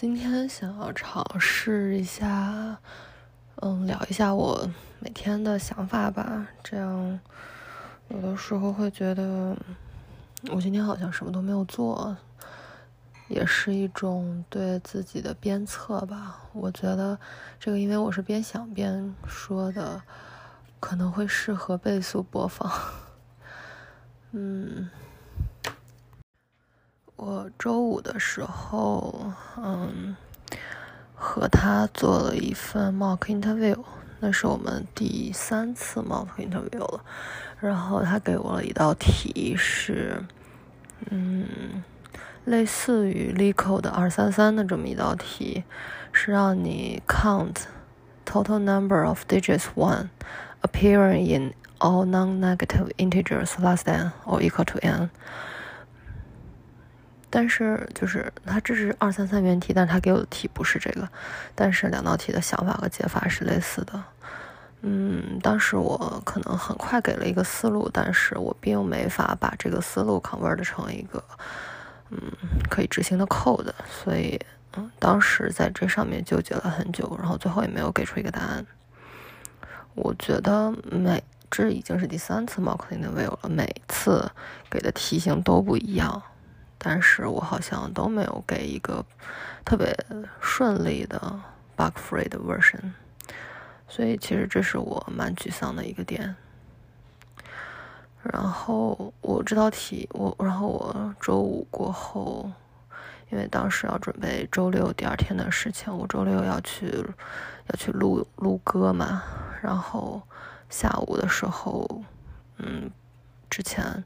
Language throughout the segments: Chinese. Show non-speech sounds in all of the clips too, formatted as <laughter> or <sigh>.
今天想要尝试一下，嗯，聊一下我每天的想法吧。这样，有的时候会觉得我今天好像什么都没有做，也是一种对自己的鞭策吧。我觉得这个，因为我是边想边说的，可能会适合倍速播放。<laughs> 嗯。我周五的时候，嗯，和他做了一份 mock interview，那是我们第三次 mock interview 了。然后他给我了一道题，是，嗯，类似于 LeetCode 的二三三的这么一道题，是让你 count total number of digits one appearing in all non-negative integers less than or equal to n。但是就是它这是二三三原题，但是他给我的题不是这个，但是两道题的想法和解法是类似的。嗯，当时我可能很快给了一个思路，但是我并没法把这个思路 convert 成一个嗯可以执行的 code，所以嗯当时在这上面纠结了很久，然后最后也没有给出一个答案。我觉得每这已经是第三次 mock interview 了，每次给的题型都不一样。但是我好像都没有给一个特别顺利的 bug free 的 version，所以其实这是我蛮沮丧的一个点。然后我这道题，我然后我周五过后，因为当时要准备周六第二天的事情，我周六要去要去录录歌嘛。然后下午的时候，嗯，之前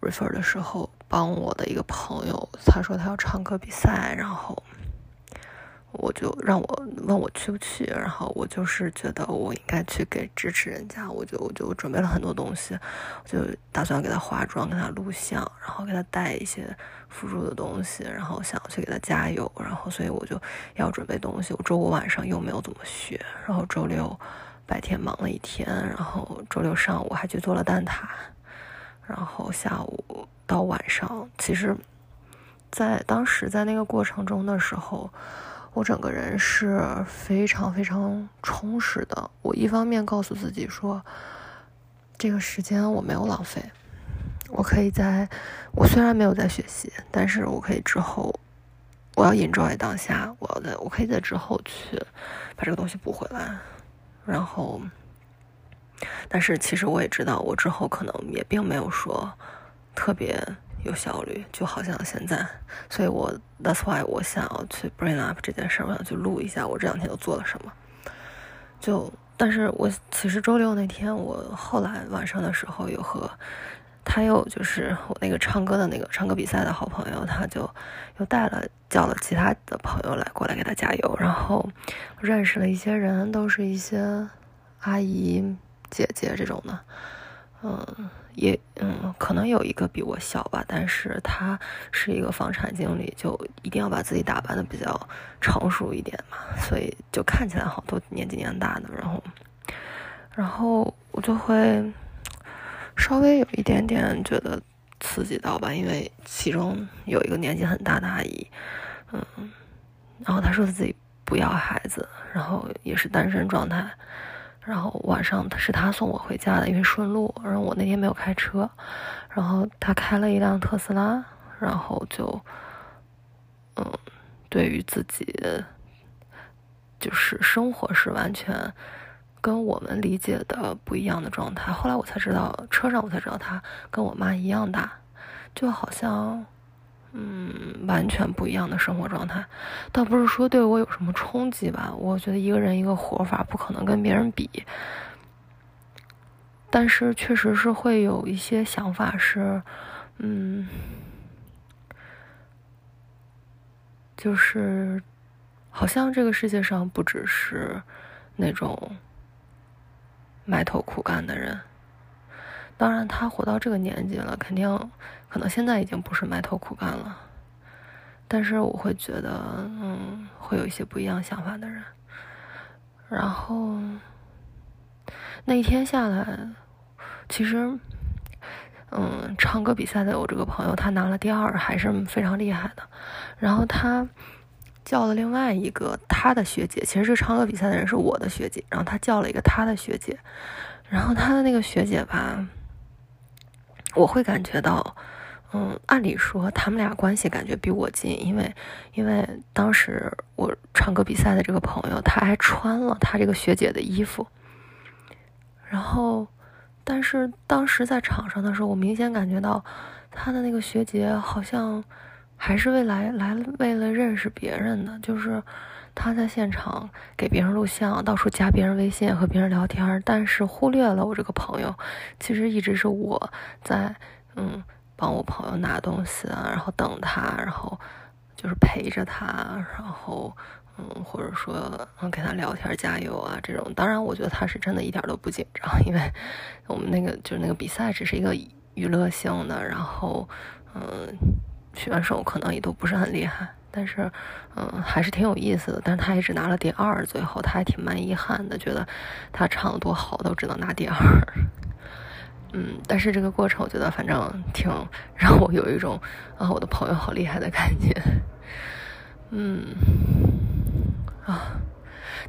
refer 的时候。帮我的一个朋友，他说他要唱歌比赛，然后我就让我问我去不去，然后我就是觉得我应该去给支持人家，我就我就准备了很多东西，就打算给他化妆，给他录像，然后给他带一些辅助的东西，然后想要去给他加油，然后所以我就要准备东西。我周五晚上又没有怎么学，然后周六白天忙了一天，然后周六上午还去做了蛋挞，然后下午。到晚上，其实，在当时在那个过程中的时候，我整个人是非常非常充实的。我一方面告诉自己说，这个时间我没有浪费，我可以在，我虽然没有在学习，但是我可以之后，我要 enjoy 当下，我要在，我可以在之后去把这个东西补回来。然后，但是其实我也知道，我之后可能也并没有说。特别有效率，就好像现在，所以我 that's why 我想要去 bring up 这件事，我想去录一下我这两天都做了什么。就，但是我其实周六那天，我后来晚上的时候有和他又就是我那个唱歌的那个唱歌比赛的好朋友，他就又带了叫了其他的朋友来过来给他加油，然后认识了一些人，都是一些阿姨姐姐这种的，嗯。也嗯，可能有一个比我小吧，但是她是一个房产经理，就一定要把自己打扮的比较成熟一点嘛，所以就看起来好多年纪年大的，然后，然后我就会稍微有一点点觉得刺激到吧，因为其中有一个年纪很大的阿姨，嗯，然后她说自己不要孩子，然后也是单身状态。然后晚上他是他送我回家的，因为顺路。然后我那天没有开车，然后他开了一辆特斯拉，然后就，嗯，对于自己，就是生活是完全跟我们理解的不一样的状态。后来我才知道，车上我才知道他跟我妈一样大，就好像。嗯，完全不一样的生活状态，倒不是说对我有什么冲击吧。我觉得一个人一个活法不可能跟别人比，但是确实是会有一些想法是，嗯，就是好像这个世界上不只是那种埋头苦干的人。当然，他活到这个年纪了，肯定可能现在已经不是埋头苦干了。但是我会觉得，嗯，会有一些不一样想法的人。然后那一天下来，其实，嗯，唱歌比赛的我这个朋友，他拿了第二，还是非常厉害的。然后他，叫了另外一个他的学姐，其实这唱歌比赛的人是我的学姐，然后他叫了一个他的学姐，然后他的那个学姐吧，我会感觉到，嗯，按理说他们俩关系感觉比我近，因为因为当时我唱歌比赛的这个朋友，他还穿了他这个学姐的衣服，然后，但是当时在场上的时候，我明显感觉到他的那个学姐好像。还是为来来为了认识别人的，就是他在现场给别人录像，到处加别人微信和别人聊天，但是忽略了我这个朋友。其实一直是我在嗯帮我朋友拿东西啊，然后等他，然后就是陪着他，然后嗯或者说嗯给他聊天加油啊这种。当然，我觉得他是真的一点都不紧张，<laughs> 因为我们那个就是那个比赛只是一个娱乐性的，然后嗯。选手可能也都不是很厉害，但是，嗯，还是挺有意思的。但是他也只拿了第二，最后他还挺蛮遗憾的，觉得他唱的多好，都只能拿第二。<laughs> 嗯，但是这个过程我觉得反正挺让我有一种啊，我的朋友好厉害的感觉。嗯，啊，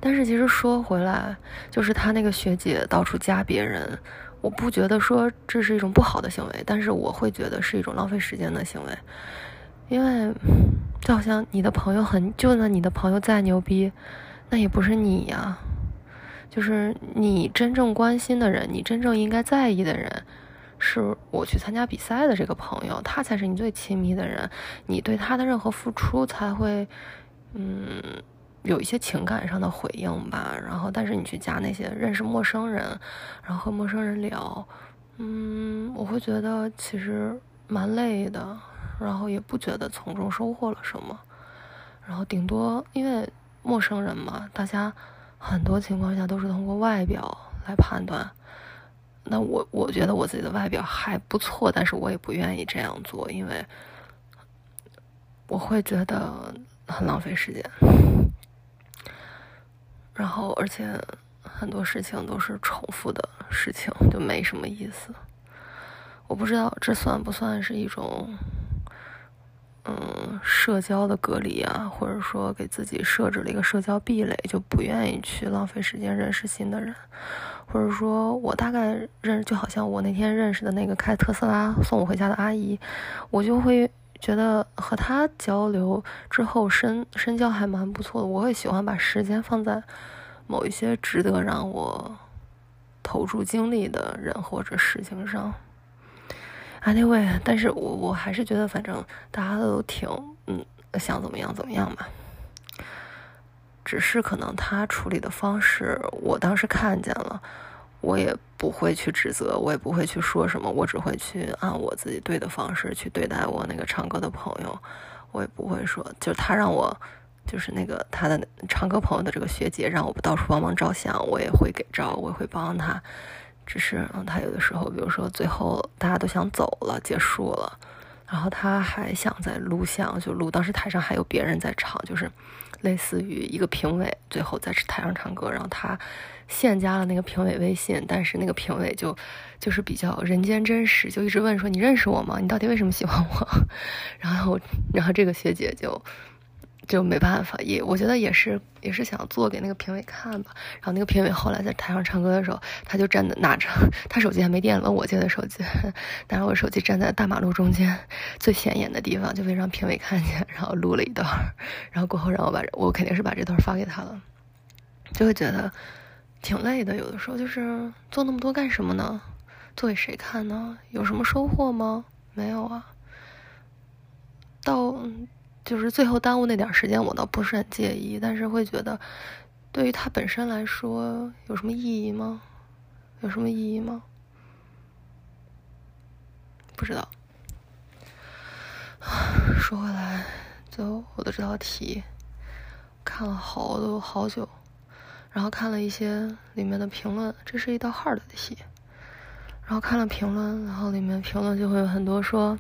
但是其实说回来，就是他那个学姐到处加别人。我不觉得说这是一种不好的行为，但是我会觉得是一种浪费时间的行为，因为就好像你的朋友很，就算你的朋友再牛逼，那也不是你呀，就是你真正关心的人，你真正应该在意的人，是我去参加比赛的这个朋友，他才是你最亲密的人，你对他的任何付出才会，嗯。有一些情感上的回应吧，然后但是你去加那些认识陌生人，然后和陌生人聊，嗯，我会觉得其实蛮累的，然后也不觉得从中收获了什么，然后顶多因为陌生人嘛，大家很多情况下都是通过外表来判断，那我我觉得我自己的外表还不错，但是我也不愿意这样做，因为我会觉得很浪费时间。然后，而且很多事情都是重复的事情，就没什么意思。我不知道这算不算是一种，嗯，社交的隔离啊，或者说给自己设置了一个社交壁垒，就不愿意去浪费时间认识新的人，或者说我大概认，就好像我那天认识的那个开特斯拉送我回家的阿姨，我就会觉得和她交流之后深深交还蛮不错的。我会喜欢把时间放在。某一些值得让我投注精力的人或者事情上，anyway，但是我我还是觉得，反正大家都挺嗯想怎么样怎么样吧。只是可能他处理的方式，我当时看见了，我也不会去指责，我也不会去说什么，我只会去按我自己对的方式去对待我那个唱歌的朋友，我也不会说，就是他让我。就是那个他的唱歌朋友的这个学姐让我到处帮忙照相，我也会给照，我也会帮他。只是他有的时候，比如说最后大家都想走了，结束了，然后他还想再录像，就录。当时台上还有别人在唱，就是类似于一个评委最后在台上唱歌，然后他现加了那个评委微信，但是那个评委就就是比较人间真实，就一直问说你认识我吗？你到底为什么喜欢我？<laughs> 然后然后这个学姐就。就没办法，也我觉得也是，也是想做给那个评委看吧。然后那个评委后来在台上唱歌的时候，他就站在拿着 <laughs> 他手机还没电，问我借的手机，<laughs> 拿着我手机站在大马路中间最显眼的地方，就为让评委看见，然后录了一段。然后过后让我把我肯定是把这段发给他了，就会觉得挺累的。有的时候就是做那么多干什么呢？做给谁看呢？有什么收获吗？没有啊。到。就是最后耽误那点时间，我倒不是很介意，但是会觉得，对于他本身来说，有什么意义吗？有什么意义吗？不知道。说回来，就我的这道题，看了好多好久，然后看了一些里面的评论，这是一道 hard 的题，然后看了评论，然后里面评论就会有很多说。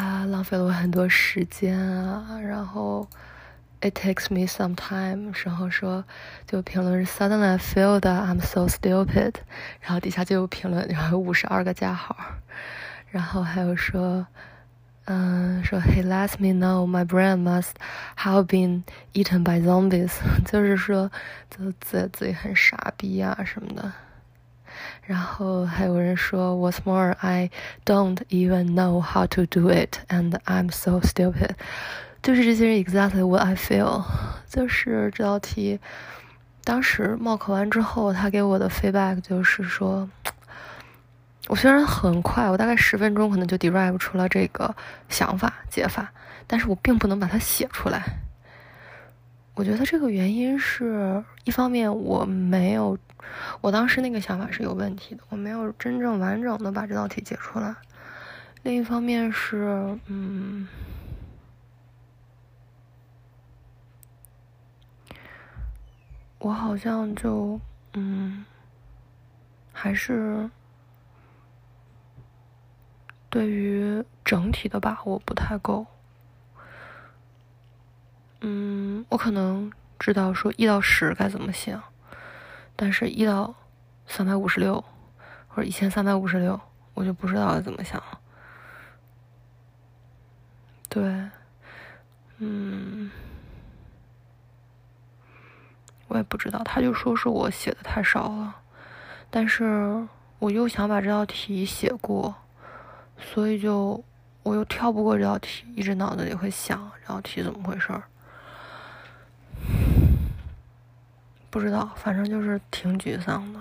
他浪费了我很多时间啊，然后 it takes me some time，然后说就评论是 suddenly I feel that I'm so stupid，然后底下就有评论，然后有五十二个加号，然后还有说嗯，说 He lets me know my brain must have been eaten by zombies，就是说，就自自己很傻逼啊什么的。然后还有人说，What's more, I don't even know how to do it, and I'm so stupid。就是这些人 exactly what I feel。就是这道题，当时冒考完之后，他给我的 feedback 就是说。我虽然很快，我大概十分钟可能就 derive 出了这个想法解法，但是我并不能把它写出来。我觉得这个原因是一方面我没有，我当时那个想法是有问题的，我没有真正完整的把这道题解出来。另一方面是，嗯，我好像就，嗯，还是。对于整体的把握不太够，嗯，我可能知道说一到十该怎么写，但是一到三百五十六或者一千三百五十六，我就不知道该怎么想了。对，嗯，我也不知道，他就说是我写的太少了，但是我又想把这道题写过。所以就我又跳不过这道题，一直脑子里会想这道题怎么回事儿，不知道，反正就是挺沮丧的。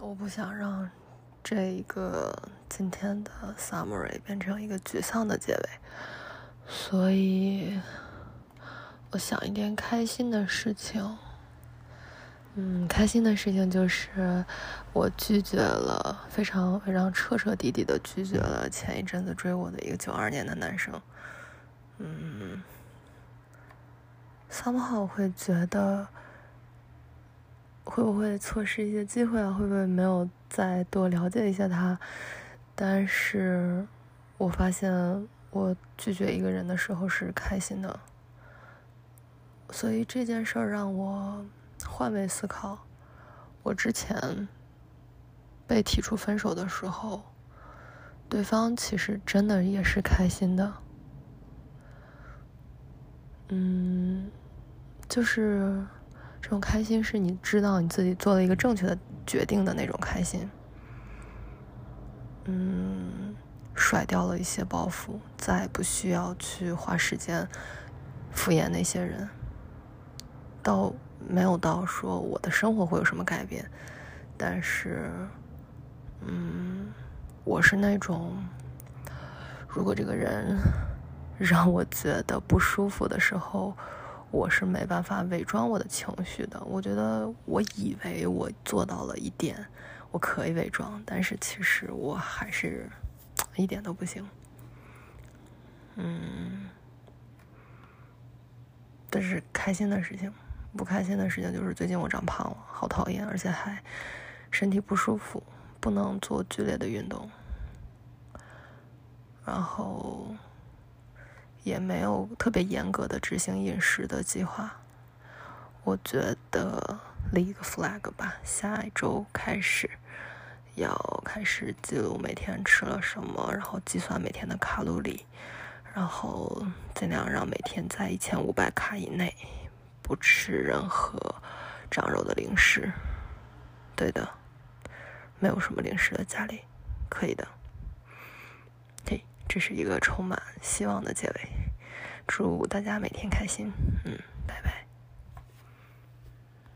我不想让这一个今天的 summary 变成一个沮丧的结尾，所以我想一点开心的事情。嗯，开心的事情就是我拒绝了，非常非常彻彻底底的拒绝了前一阵子追我的一个九二年的男生。嗯，三号会觉得会不会错失一些机会啊？会不会没有再多了解一下他？但是我发现我拒绝一个人的时候是开心的，所以这件事儿让我。换位思考，我之前被提出分手的时候，对方其实真的也是开心的。嗯，就是这种开心，是你知道你自己做了一个正确的决定的那种开心。嗯，甩掉了一些包袱，再也不需要去花时间敷衍那些人，到。没有到说我的生活会有什么改变，但是，嗯，我是那种，如果这个人 <laughs> 让我觉得不舒服的时候，我是没办法伪装我的情绪的。我觉得我以为我做到了一点，我可以伪装，但是其实我还是 <tsk> 一点都不行。嗯，这是开心的事情。不开心的事情就是最近我长胖了，好讨厌，而且还身体不舒服，不能做剧烈的运动，然后也没有特别严格的执行饮食的计划。我觉得立一个 flag 吧，下一周开始要开始记录每天吃了什么，然后计算每天的卡路里，然后尽量让每天在一千五百卡以内。不吃任何长肉的零食，对的，没有什么零食的家里，可以的。嘿，这是一个充满希望的结尾，祝大家每天开心，嗯，拜拜。